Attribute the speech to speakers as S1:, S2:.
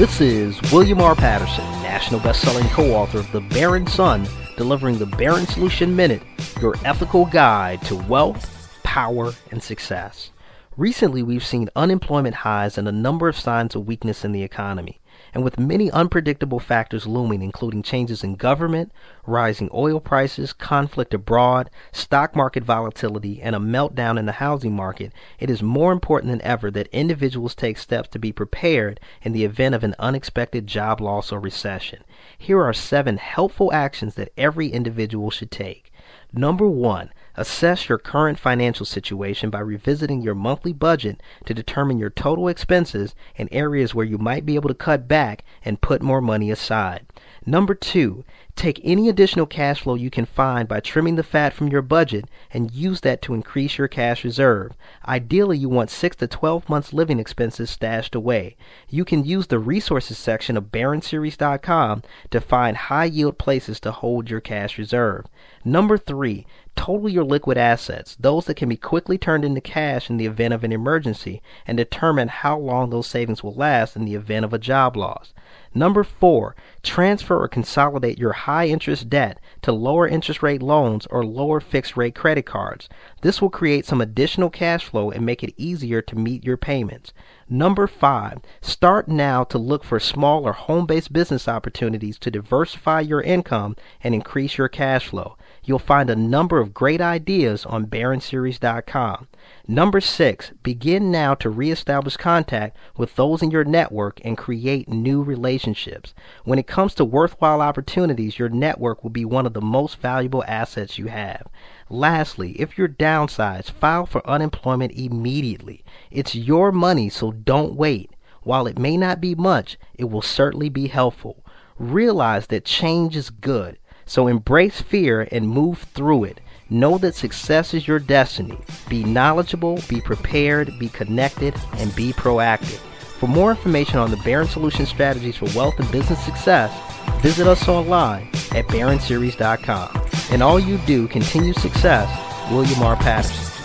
S1: This is William R. Patterson, national best-selling co-author of The Baron Son, delivering the Baron Solution Minute, your ethical guide to wealth, power, and success. Recently, we've seen unemployment highs and a number of signs of weakness in the economy and with many unpredictable factors looming, including changes in government, rising oil prices, conflict abroad, stock market volatility, and a meltdown in the housing market, it is more important than ever that individuals take steps to be prepared in the event of an unexpected job loss or recession. Here are seven helpful actions that every individual should take. Number one, Assess your current financial situation by revisiting your monthly budget to determine your total expenses and areas where you might be able to cut back and put more money aside. Number two, take any additional cash flow you can find by trimming the fat from your budget and use that to increase your cash reserve. Ideally, you want 6 to 12 months living expenses stashed away. You can use the resources section of baronseries.com to find high yield places to hold your cash reserve. Number three, total your liquid assets, those that can be quickly turned into cash in the event of an emergency, and determine how long those savings will last in the event of a job loss. Number four, transfer or consolidate your high interest debt to lower interest rate loans or lower fixed rate credit cards. This will create some additional cash flow and make it easier to meet your payments. Number five, start now to look for small or home based business opportunities to diversify your income and increase your cash flow. You'll find a number of great ideas on baronseries.com. Number six, begin now to reestablish contact with those in your network and create new relationships. When it comes to worthwhile opportunities, your network will be one of the most valuable assets you have. Lastly, if you're downsized, file for unemployment immediately. It's your money, so don't wait. While it may not be much, it will certainly be helpful. Realize that change is good, so embrace fear and move through it. Know that success is your destiny. Be knowledgeable, be prepared, be connected, and be proactive. For more information on the Baron Solution strategies for wealth and business success, visit us online at baronseries.com. And all you do, continue success, William R. Patterson.